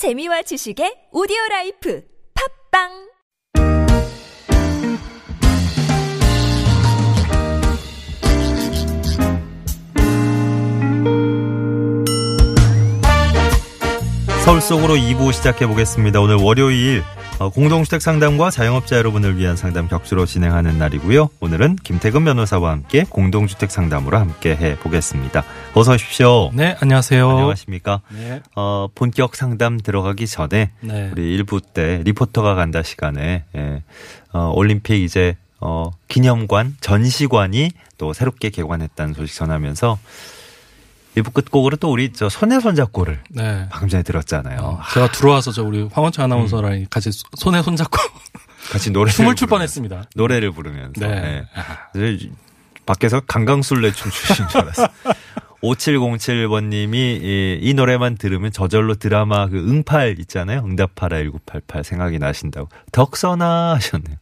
재미와 지식의 오디오 라이프 팟빵 서울 속으로 2부 시작해 보겠습니다. 오늘 월요일 어, 공동주택 상담과 자영업자 여러분을 위한 상담 격주로 진행하는 날이고요. 오늘은 김태근 변호사와 함께 공동주택 상담으로 함께 해 보겠습니다. 어서 오십시오. 네, 안녕하세요. 안녕하십니까? 네. 어, 본격 상담 들어가기 전에 네. 우리 일부 때 리포터가 간다 시간에 예, 어, 올림픽 이제 어, 기념관 전시관이 또 새롭게 개관했다는 소식 전하면서 일부 끝곡으로 또 우리 저 손에 손잡고를 네. 방금 전에 들었잖아요. 어, 제가 들어와서 저 우리 황원철 아나운서랑 같이 소- 손에 손잡고 같이 노래 춤을 출 뻔했습니다. 노래를 부르면서 네. 예. 그래서 밖에서 강강술래 춤 추신 줄 알았어요. 5707번님이 이, 이 노래만 들으면 저절로 드라마 그 응팔 있잖아요. 응답하라 1988 생각이 나신다고. 덕선아 하셨네요.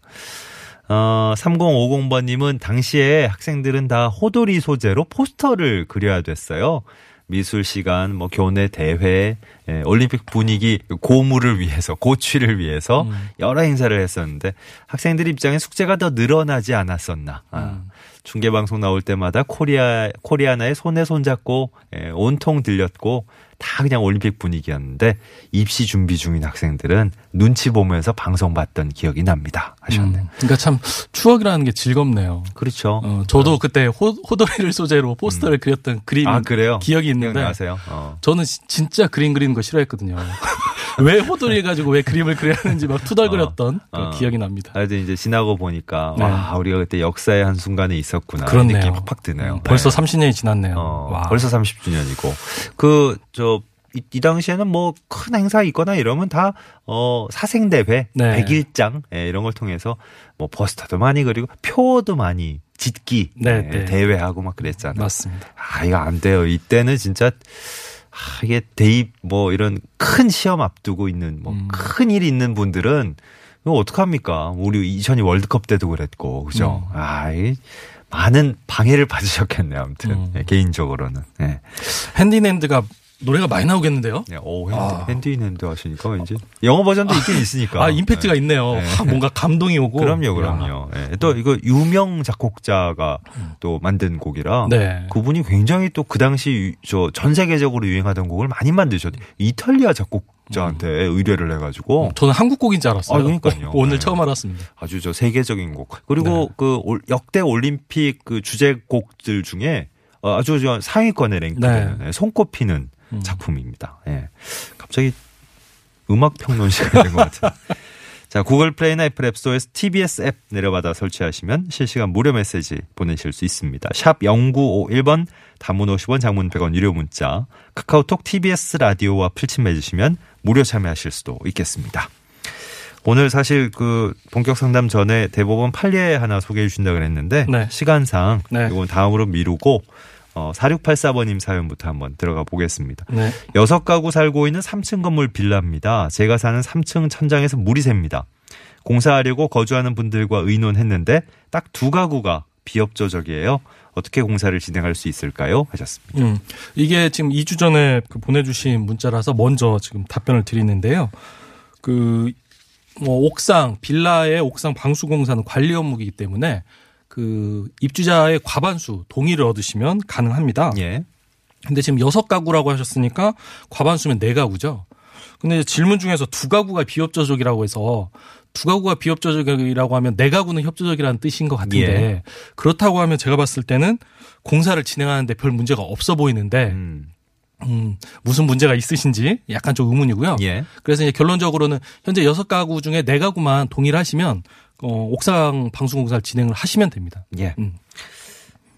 어, 3050번님은 당시에 학생들은 다 호돌이 소재로 포스터를 그려야 됐어요. 미술 시간, 뭐 교내 대회, 예, 올림픽 분위기 고무를 위해서, 고취를 위해서 여러 행사를 했었는데 학생들 입장에 숙제가 더 늘어나지 않았었나. 아, 중계 방송 나올 때마다 코리아 코리아나의 손에 손잡고 예, 온통 들렸고 다 그냥 올림픽 분위기였는데 입시 준비 중인 학생들은 눈치 보면서 방송 봤던 기억이 납니다. 하셨네요. 음, 그러니까 참 추억이라는 게 즐겁네요. 그렇죠. 어, 저도 그때 호, 호돌이를 소재로 포스터를 그렸던 그림 아 그래요? 기억이 있는데? 어. 저는 시- 진짜 그림 그리는 거 싫어했거든요. 왜 호돌이 가지고 왜 그림을 그려야 하는지 막 투덜거렸던 그 어. 기억이 납니다. 하여튼 이제 지나고 보니까 네. 와 우리가 그때 역사의 한 순간에 있었구나 그렇네요. 느낌이 팍팍 드네요. 음, 벌써 네. 30년이 지났네요. 어, 와. 벌써 30주년이고 그저 이, 이 당시에는 뭐 큰 행사 있거나 이러면 다 어 사생대회, 네. 백일장 예, 이런 걸 통해서 뭐 포스터도 많이 그리고 표도 많이 짓기 네, 예, 네. 대회하고 막 그랬잖아요. 맞습니다. 아 이거 안 돼요. 이때는 진짜 아, 이게 대입 뭐 이런 큰 시험 앞두고 있는 뭐 음. 큰 일이 있는 분들은 이거 어떡합니까? 우리 2002 월드컵 때도 그랬고 그죠? 음. 아, 이 많은 방해를 받으셨겠네요. 아무튼 음. 예, 개인적으로는. 예. 핸디랜드가 노래가 많이 나오겠는데요? 네, 오, 핸디, 아. 핸디인핸드 하시니까 왠지 영어 버전도 있긴 있으니까. 아, 임팩트가 네. 있네요. 네. 아, 뭔가 감동이 오고. 그럼요, 그럼요. 예, 또 이거 유명 작곡자가 또 만든 곡이라 음. 네. 그분이 굉장히 또 그 당시 저 전 세계적으로 유행하던 곡을 많이 만드셨. 이탈리아 작곡자한테 의뢰를 해가지고 저는 한국 곡인 줄 알았어요. 아, 그러니까요. 오늘 네. 처음 알았습니다. 아주 저 세계적인 곡. 그리고 네. 그 올- 역대 올림픽 그 주제곡들 중에 어, 아주 저 상위권에 랭크되는 예, 손꼽히는 음. 작품입니다. 예. 갑자기 음악 평론 시간이 된 것 같아요. 자, 구글 플레이나 애플 앱스토어에서 TBS 앱 내려받아 설치하시면 실시간 무료 메시지 보내실 수 있습니다. 샵 0951번 단문 50원 장문 100원 유료 문자 카카오톡 TBS 라디오와 필침 맺으시면 무료 참여하실 수도 있겠습니다. 오늘 사실 그 본격 상담 전에 대법원 판례 하나 소개해 주신다 그랬는데 네. 시간상 네. 이건 다음으로 미루고 어 4684번님 사연부터 한번 들어가 보겠습니다. 네. 여섯 가구 살고 있는 3층 건물 빌라입니다. 제가 사는 3층 천장에서 물이 셉니다. 공사하려고 거주하는 분들과 의논했는데 딱 두 가구가 비협조적이에요. 어떻게 공사를 진행할 수 있을까요? 하셨습니다. 음, 이게 지금 2주 전에 그 보내주신 문자라서 먼저 지금 답변을 드리는데요. 그, 뭐, 옥상, 빌라의 옥상 방수공사는 관리 업무이기 때문에 그 입주자의 과반수 동의를 얻으시면 가능합니다. 예. 근데 지금 여섯 가구라고 하셨으니까 과반수면 네 가구죠. 근데 질문 중에서 두 가구가 비협조적이라고 해서 두 가구가 비협조적이라고 하면 네 가구는 협조적이라는 뜻인 것 같은데 예. 그렇다고 하면 제가 봤을 때는 공사를 진행하는데 별 문제가 없어 보이는데 음. 음, 무슨 문제가 있으신지 약간 좀 의문이고요. 예. 그래서 이제 결론적으로는 현재 여섯 가구 중에 네 가구만 동의를 하시면 어, 옥상 방수공사를 진행을 하시면 됩니다. 예. 음.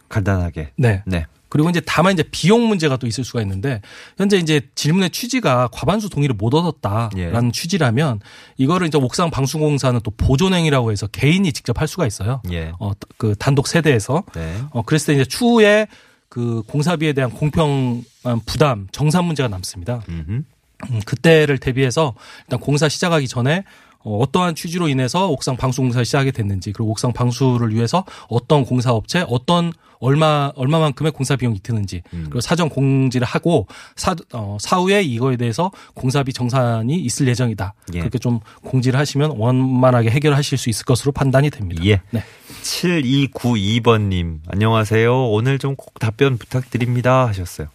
간단하게. 네. 네. 그리고 이제 다만 이제 비용 문제가 또 있을 수가 있는데 현재 이제 질문의 취지가 과반수 동의를 못 얻었다라는 예. 취지라면 이거를 이제 옥상 방수공사는 또 보존행위라고 해서 개인이 직접 할 수가 있어요. 예. 어 그 단독 세대에서 네. 어 그랬을 때 이제 추후에 그 공사비에 대한 공평한 부담 정산 문제가 남습니다. 음흠. 음, 그때를 대비해서 일단 공사 시작하기 전에 어, 어떠한 취지로 인해서 옥상 방수 공사를 시작하게 됐는지 그리고 옥상 방수를 위해서 어떤 공사업체 어떤 얼마 얼마만큼의 공사 비용이 드는지 음. 그리고 사전 공지를 하고 사 어, 사후에 이거에 대해서 공사비 정산이 있을 예정이다. 예. 그렇게 좀 공지를 하시면 원만하게 해결하실 수 있을 것으로 판단이 됩니다. 예. 네. 7292번 님, 안녕하세요. 오늘 좀 꼭 답변 부탁드립니다. 하셨어요.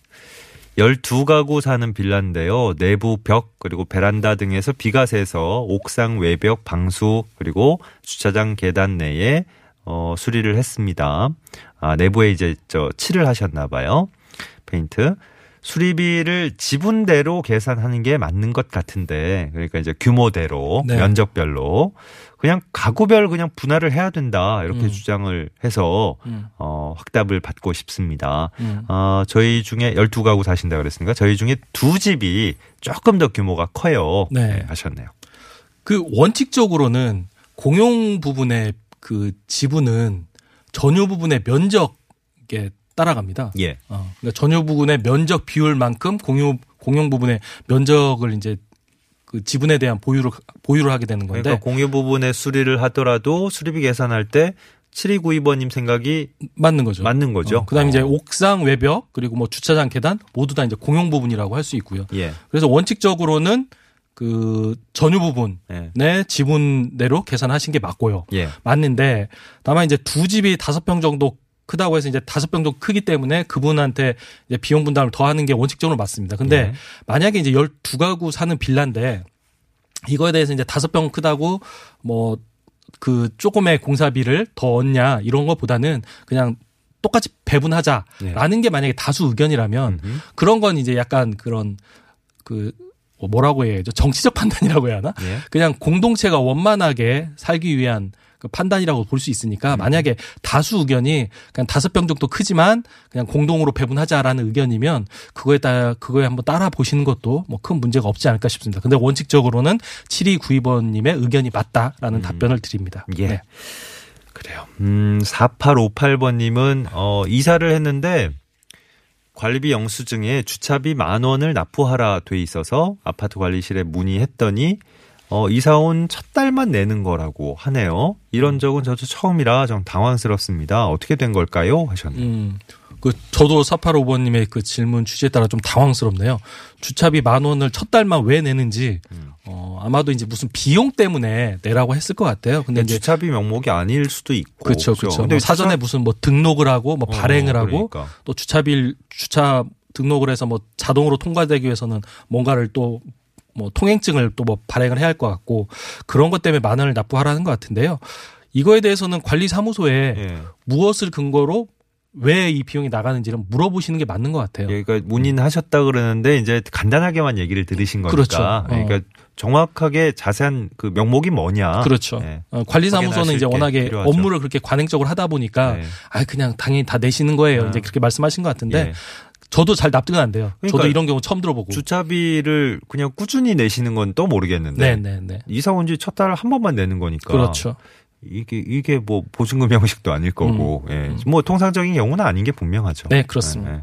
12가구 사는 빌라인데요. 내부 벽, 그리고 베란다 등에서 비가 새서 옥상 외벽, 방수, 그리고 주차장 계단 내에 어, 수리를 했습니다. 아, 내부에 이제 저 칠을 하셨나 봐요. 페인트. 수리비를 지분대로 계산하는 게 맞는 것 같은데, 그러니까 이제 규모대로, 네. 면적별로, 그냥 가구별 그냥 분할을 해야 된다, 이렇게 음. 주장을 해서, 음. 어, 확답을 받고 싶습니다. 음. 어, 저희 중에 12가구 사신다 그랬으니까, 저희 중에 두 집이 조금 더 규모가 커요. 네. 하셨네요. 그 원칙적으로는 공용 부분의 그 지분은 전유 부분의 면적에 따라갑니다. 예. 어, 그러니까 전유 부분의 면적 비율만큼 공유 공용 부분의 면적을 이제 그 지분에 대한 보유를 보유를 하게 되는 건데 그러니까 공유 부분에 수리를 하더라도 수리비 계산할 때 7292번님 생각이 맞는 거죠. 맞는 거죠. 어, 그다음에 이제 어. 옥상 외벽 그리고 뭐 주차장 계단 모두 다 이제 공용 부분이라고 할 수 있고요. 예. 그래서 원칙적으로는 그 전유 부분의 예. 지분대로 계산하신 게 맞고요. 예. 맞는데 다만 이제 두 집이 다섯 평 정도 크다고 해서 이제 다섯 평 정도 크기 때문에 그분한테 이제 비용 분담을 더 하는 게 원칙적으로 맞습니다. 근데 네. 만약에 이제 열두 가구 사는 빌라인데 이거에 대해서 이제 다섯 평 크다고 뭐 그 조금의 공사비를 더 얻냐 이런 것보다는 그냥 똑같이 배분하자라는 게 만약에 다수 의견이라면 음흠. 그런 건 이제 약간 그런 그 뭐라고 해야죠 정치적 판단이라고 해야 하나 예. 그냥 공동체가 원만하게 살기 위한 그 판단이라고 볼 수 있으니까 만약에 다수 의견이 그냥 다섯 병 정도 크지만 그냥 공동으로 배분하자라는 의견이면 그거에 따라 그거에 한번 따라 보시는 것도 뭐 큰 문제가 없지 않을까 싶습니다. 근데 원칙적으로는 7292번님의 의견이 맞다라는 답변을 드립니다. 예. 네. 그래요. 음, 4858번님은, 어, 이사를 했는데, 관리비 영수증에 주차비 만 원을 납부하라 돼 있어서 아파트 관리실에 문의했더니, 어, 이사 온 첫 달만 내는 거라고 하네요. 이런 적은 저도 처음이라 좀 당황스럽습니다. 어떻게 된 걸까요? 하셨네요. 음, 그 저도 4855번님의 그 질문 취지에 따라 좀 당황스럽네요. 주차비 만 원을 첫 달만 왜 내는지 음. 어, 아마도 이제 무슨 비용 때문에 내라고 했을 것 같아요. 근데 이제 주차비 명목이 아닐 수도 있고. 그렇죠, 그렇죠. 근데 뭐 사전에 주차- 무슨 뭐 등록을 하고 뭐 어, 발행을 하고 그러니까. 또 주차비 주차 등록을 해서 뭐 자동으로 통과되기 위해서는 뭔가를 또 뭐 통행증을 또 뭐 발행을 해야 할 것 같고 그런 것 때문에 만 원을 납부하라는 것 같은데요. 이거에 대해서는 관리사무소에 예. 무엇을 근거로 왜 이 비용이 나가는지를 물어보시는 게 맞는 것 같아요. 예, 그러니까 문의하셨다 그러는데 이제 간단하게만 얘기를 들으신 거니까. 그렇죠. 어. 그러니까 정확하게 자세한 그 명목이 뭐냐. 그렇죠. 예. 어, 관리사무소는 이제 게 워낙에 필요하죠. 업무를 그렇게 관행적으로 하다 보니까 네. 아 그냥 당연히 다 내시는 거예요. 아. 이제 그렇게 말씀하신 것 같은데 예. 저도 잘 납득은 안 돼요. 그러니까 저도 이런 경우 처음 들어보고. 주차비를 그냥 꾸준히 내시는 건 또 모르겠는데. 네, 네, 네. 이사 온 지 첫달한 번만 내는 거니까. 그렇죠. 이게 이게 뭐 보증금 형식도 아닐 거고. 예. 뭐 통상적인 경우는 아닌 게 분명하죠. 음. 네, 그렇습니다. 예,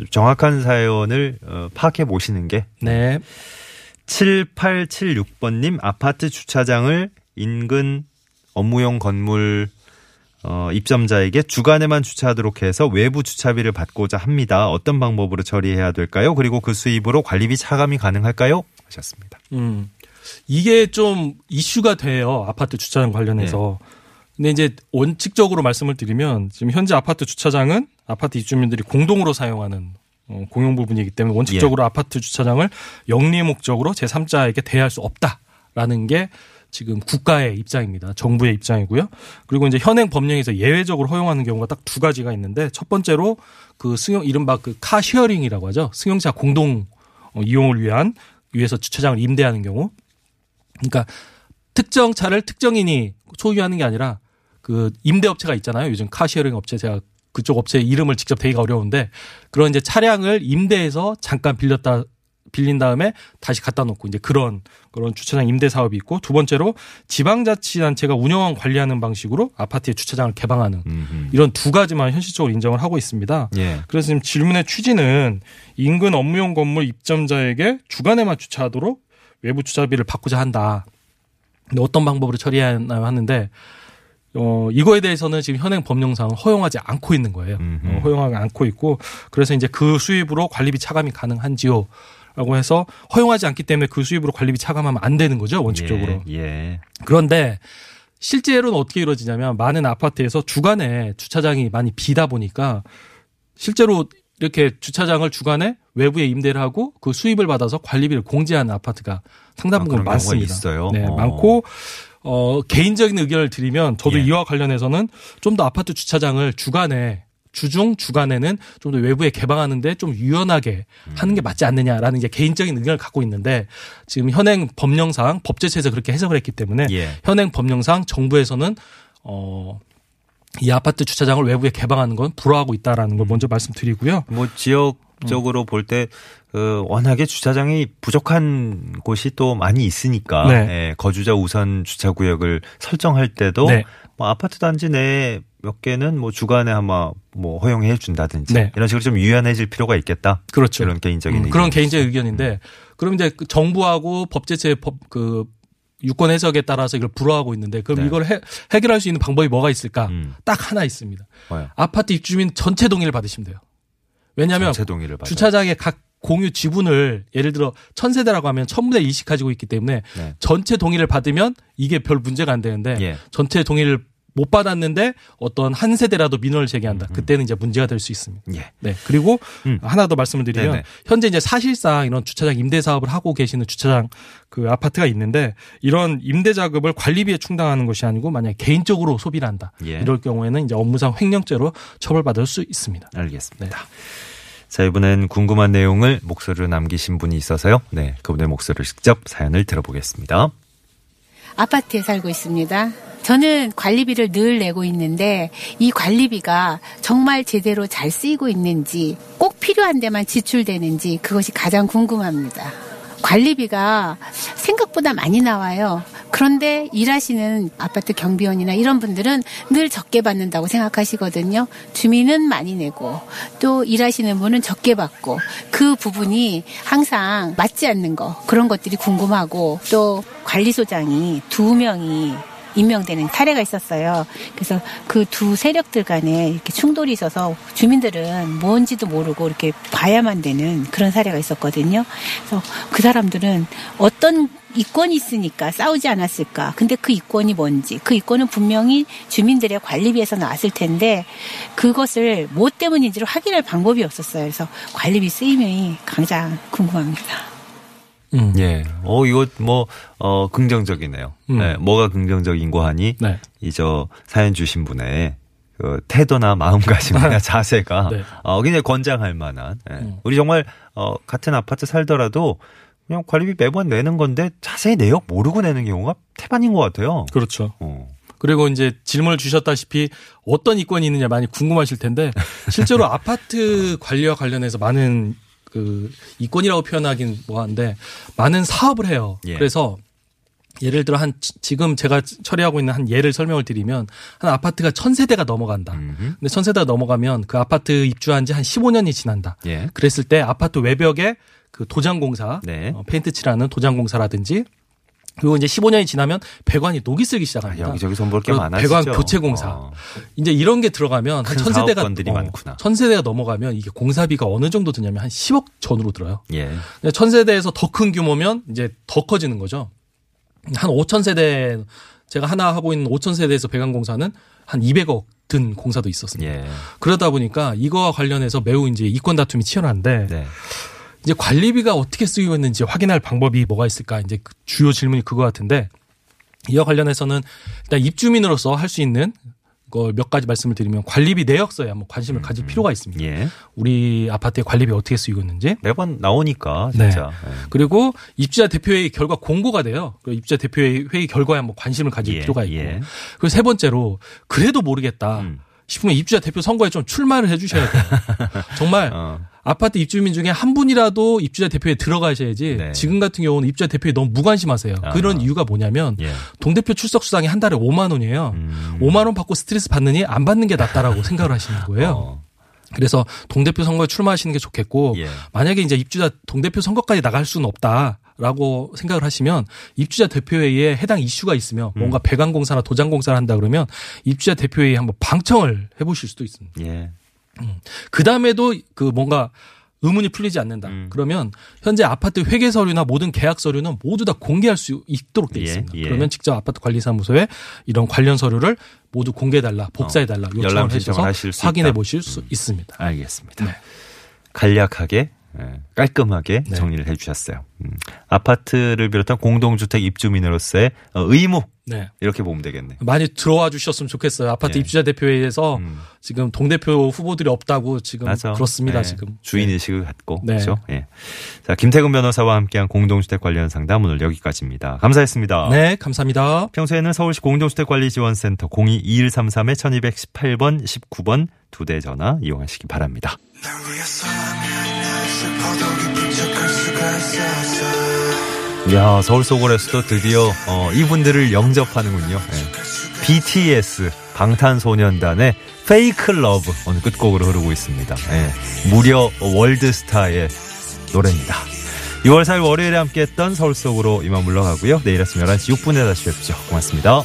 예. 정확한 사연을 어, 파악해 보시는 게 네. 7876번님 아파트 주차장을 인근 업무용 건물 어, 입점자에게 주간에만 주차하도록 해서 외부 주차비를 받고자 합니다. 어떤 방법으로 처리해야 될까요? 그리고 그 수입으로 관리비 차감이 가능할까요? 하셨습니다. 음. 이게 좀 이슈가 돼요. 아파트 주차장 관련해서. 네. 근데 이제 원칙적으로 말씀을 드리면 지금 현재 아파트 주차장은 아파트 입주민들이 공동으로 사용하는 어, 공용 부분이기 때문에 예. 원칙적으로 아파트 주차장을 영리 목적으로 제3자에게 대여할 수 없다라는 게 지금 국가의 입장입니다. 정부의 입장이고요. 그리고 이제 현행 법령에서 예외적으로 허용하는 경우가 딱 두 가지가 있는데 첫 번째로 그 승용 이른바 그 car sharing이라고 하죠. 승용차 공동 어, 이용을 위한 위해서 주차장을 임대하는 경우. 그러니까 특정 차를 특정인이 소유하는 게 아니라 그 임대업체가 있잖아요. 요즘 car sharing 업체 제가 그쪽 업체 이름을 직접 대기가 어려운데 그런 이제 차량을 임대해서 잠깐 빌렸다 빌린 다음에 다시 갖다 놓고 이제 그런 그런 주차장 임대 사업이 있고 두 번째로 지방자치단체가 운영하고 관리하는 방식으로 아파트의 주차장을 개방하는 음흠. 이런 두 가지만 현실적으로 인정을 하고 있습니다. 예. 그래서 지금 질문의 취지는 인근 업무용 건물 입점자에게 주간에만 주차하도록 외부 주차비를 받고자 한다. 근데 어떤 방법으로 처리하나요 하는데 어 이거에 대해서는 지금 현행 법령상 허용하지 않고 있는 거예요. 어, 허용하지 않고 있고 그래서 이제 그 수입으로 관리비 차감이 가능한지요? 라고 해서 허용하지 않기 때문에 그 수입으로 관리비 차감하면 안 되는 거죠 원칙적으로. 예. 예. 그런데 실제로는 어떻게 이루어지냐면 많은 아파트에서 주간에 주차장이 많이 비다 보니까 실제로 이렇게 주차장을 주간에 외부에 임대를 하고 그 수입을 받아서 관리비를 공제하는 아파트가 상당 아, 부분 경우가 많습니다. 있어요? 네, 어. 많고 어 개인적인 의견을 드리면 저도 예. 이와 관련해서는 좀 더 아파트 주차장을 주간에 주중 주간에는 좀 더 외부에 개방하는데 좀 유연하게 하는 게 맞지 않느냐라는 이제 개인적인 의견을 갖고 있는데 지금 현행 법령상 법제처에서 그렇게 해석을 했기 때문에 예. 현행 법령상 정부에서는 어. 이 아파트 주차장을 외부에 개방하는 건 불허하고 있다라는 음. 걸 먼저 말씀드리고요. 뭐 지역 적으로 볼때 그 워낙에 주차장이 부족한 곳이 또 많이 있으니까 네. 예, 거주자 우선 주차 구역을 설정할 때도 네. 뭐 아파트 단지 내에 몇 개는 뭐 주간에 아마 뭐 허용해 준다든지 네. 이런 식으로 좀 유연해질 필요가 있겠다. 그렇죠. 이런 개인적인 음. 그런 개인적인 의견인데 그럼 이제 그 정부하고 법제처의 법그 유권 해석에 따라서 이걸 불허하고 있는데 그럼 네. 이걸 해, 해결할 수 있는 방법이 뭐가 있을까? 음. 딱 하나 있습니다. 뭐요? 아파트 입주민 전체 동의를 받으시면 돼요. 왜냐하면. 주차장의 각 공유 지분을 예를 들어 천세대라고 하면 천분의 일씩 가지고 있기 때문에 네. 전체 동의를 받으면 이게 별 문제가 안 되는데 예. 전체 동의를 못 받았는데 어떤 한 세대라도 민원을 제기한다. 음. 그때는 이제 문제가 될 수 있습니다. 예. 네. 그리고 음. 하나 더 말씀을 드리면 네네. 현재 이제 사실상 이런 주차장 임대 사업을 하고 계시는 주차장 그 아파트가 있는데 이런 임대 자급을 관리비에 충당하는 것이 아니고 만약 에 개인적으로 소비를 한다. 예. 이럴 경우에는 이제 업무상 횡령죄로 처벌받을 수 있습니다. 알겠습니다. 자, 이번엔 궁금한 내용을 목소리로 남기신 분이 있어서요. 네. 그분의 목소리를 직접 사연을 들어보겠습니다. 아파트에 살고 있습니다. 저는 관리비를 늘 내고 있는데 이 관리비가 정말 제대로 잘 쓰이고 있는지 꼭 필요한 데만 지출되는지 그것이 가장 궁금합니다. 관리비가 생각보다 많이 나와요. 그런데 일하시는 아파트 경비원이나 이런 분들은 늘 적게 받는다고 생각하시거든요. 주민은 많이 내고 또 일하시는 분은 적게 받고 그 부분이 항상 맞지 않는 거 그런 것들이 궁금하고 또 관리소장이 두 명이 임명되는 사례가 있었어요. 그래서 그 두 세력들 간에 이렇게 충돌이 있어서 주민들은 뭔지도 모르고 이렇게 봐야만 되는 그런 사례가 있었거든요. 그래서 그 사람들은 어떤 이권이 있으니까 싸우지 않았을까. 근데 그 이권이 뭔지, 그 이권은 분명히 주민들의 관리비에서 나왔을 텐데 그것을 뭐 때문인지를 확인할 방법이 없었어요. 그래서 관리비 쓰임이 가장 궁금합니다. 음. 예. 어, 이거 뭐, 어, 긍정적이네요. 음. 네. 뭐가 긍정적인고 하니, 네. 이저 사연 주신 분의 그 태도나 마음가짐이나 자세가 네. 어, 굉장히 권장할 만한. 예. 음. 우리 정말 어, 같은 아파트 살더라도 그냥 관리비 매번 내는 건데 자세히 내역 모르고 내는 경우가 태반인 것 같아요. 그렇죠. 어. 그리고 이제 질문을 주셨다시피 어떤 이권이 있느냐 많이 궁금하실 텐데 실제로 아파트 관리와 관련해서 많은 그 이권이라고 표현하긴 뭐한데 많은 사업을 해요. 예. 그래서 예를 들어 한 지- 지금 제가 처리하고 있는 한 예를 설명을 드리면 한 아파트가 천 세대가 넘어간다. 음흠. 근데 천 세대가 넘어가면 그 아파트 입주한 지 한 15년이 지난다. 예. 그랬을 때 아파트 외벽에 그 도장 공사, 네. 어, 페인트 칠하는 도장 공사라든지 그리고 이제 15년이 지나면 배관이 녹이 쓰기 아, 시작합니다. 여기저기 손볼 게그 많아지죠. 배관 교체 공사. 어. 이제 이런 게 들어가면 한큰 천세대가 많구나. 천세대가 넘어가면 이게 공사비가 어느 정도 드냐면 한 10억 전후로 들어요. 예. 천세대에서 더 큰 규모면 이제 더 커지는 거죠. 한 5천 세대 제가 하나 하고 있는 5천 세대에서 배관 공사는 한 200억 든 공사도 있었습니다. 예. 그러다 보니까 이거와 관련해서 매우 이제 이권 다툼이 치열한데 네. 이제 관리비가 어떻게 쓰이고 있는지 확인할 방법이 뭐가 있을까? 이제 그 주요 질문이 그거 같은데 이와 관련해서는 일단 입주민으로서 할 수 있는 걸몇 가지 말씀을 드리면 관리비 내역서에 한번 관심을 가질 필요가 있습니다. 예. 우리 아파트의 관리비 어떻게 쓰이고 있는지. 매번 나오니까 네. 진짜. 예. 그리고 입주자 대표회의 결과 공고가 돼요. 그 입주자 대표회의 회의 결과에 한번 관심을 가질 예, 필요가 있고. 예. 그리고 세 번째로 그래도 모르겠다 음. 싶으면 입주자 대표 선거에 좀 출마를 해주셔야 돼요. 정말 어. 아파트 입주민 중에 한 분이라도 입주자 대표에 들어가셔야지 네. 지금 같은 경우는 입주자 대표에 너무 무관심하세요. 아. 그런 이유가 뭐냐면 예. 동대표 출석 수당이 한 달에 5만 원이에요. 음. 5만 원 받고 스트레스 받느니 안 받는 게 낫다라고 생각을 하시는 거예요. 어. 그래서 동대표 선거에 출마하시는 게 좋겠고 예. 만약에 이제 입주자 동대표 선거까지 나갈 수는 없다. 라고 생각을 하시면 입주자 대표회의에 해당 이슈가 있으면 뭔가 배관공사나 도장공사를 한다 그러면 입주자 대표회의에 한번 방청을 해보실 수도 있습니다. 예. 그 다음에도 그 뭔가 의문이 풀리지 않는다. 음. 그러면 현재 아파트 회계 서류나 모든 계약 서류는 모두 다 공개할 수 있도록 돼 예, 있습니다. 예. 그러면 직접 아파트 관리사무소에 이런 관련 서류를 모두 공개해달라, 복사해달라 어, 요청을 수 확인해. 보실 수 있습니다. 알겠습니다. 네. 간략하게 예, 깔끔하게 네. 정리를 해주셨어요. 음. 아파트를 비롯한 공동주택 입주민으로서의 어, 의무 네. 이렇게 보면 되겠네. 많이 들어와 주셨으면 좋겠어요. 아파트 예. 입주자 대표회의에서 음. 지금 동대표 후보들이 없다고 지금 맞아. 그렇습니다. 예, 지금 주인 의식을 갖고 네. 그렇죠. 예. 자 김태근 변호사와 함께한 공동주택 관련 상담 오늘 여기까지입니다. 감사했습니다. 네, 감사합니다. 평소에는 서울시 공동주택관리지원센터 022133의 1218번 19번 두 대 전화 이용하시기 바랍니다. 야 서울 속으로에서도 드디어 어, 이분들을 영접하는군요. 예. BTS 방탄소년단의 Fake Love 오늘 끝곡으로 흐르고 있습니다. 예. 무려 월드스타의 노래입니다. 6월 4일 월요일에 함께했던 서울 속으로 이만 물러가고요. 내일 아침 11시 6분에 다시 뵙죠. 고맙습니다.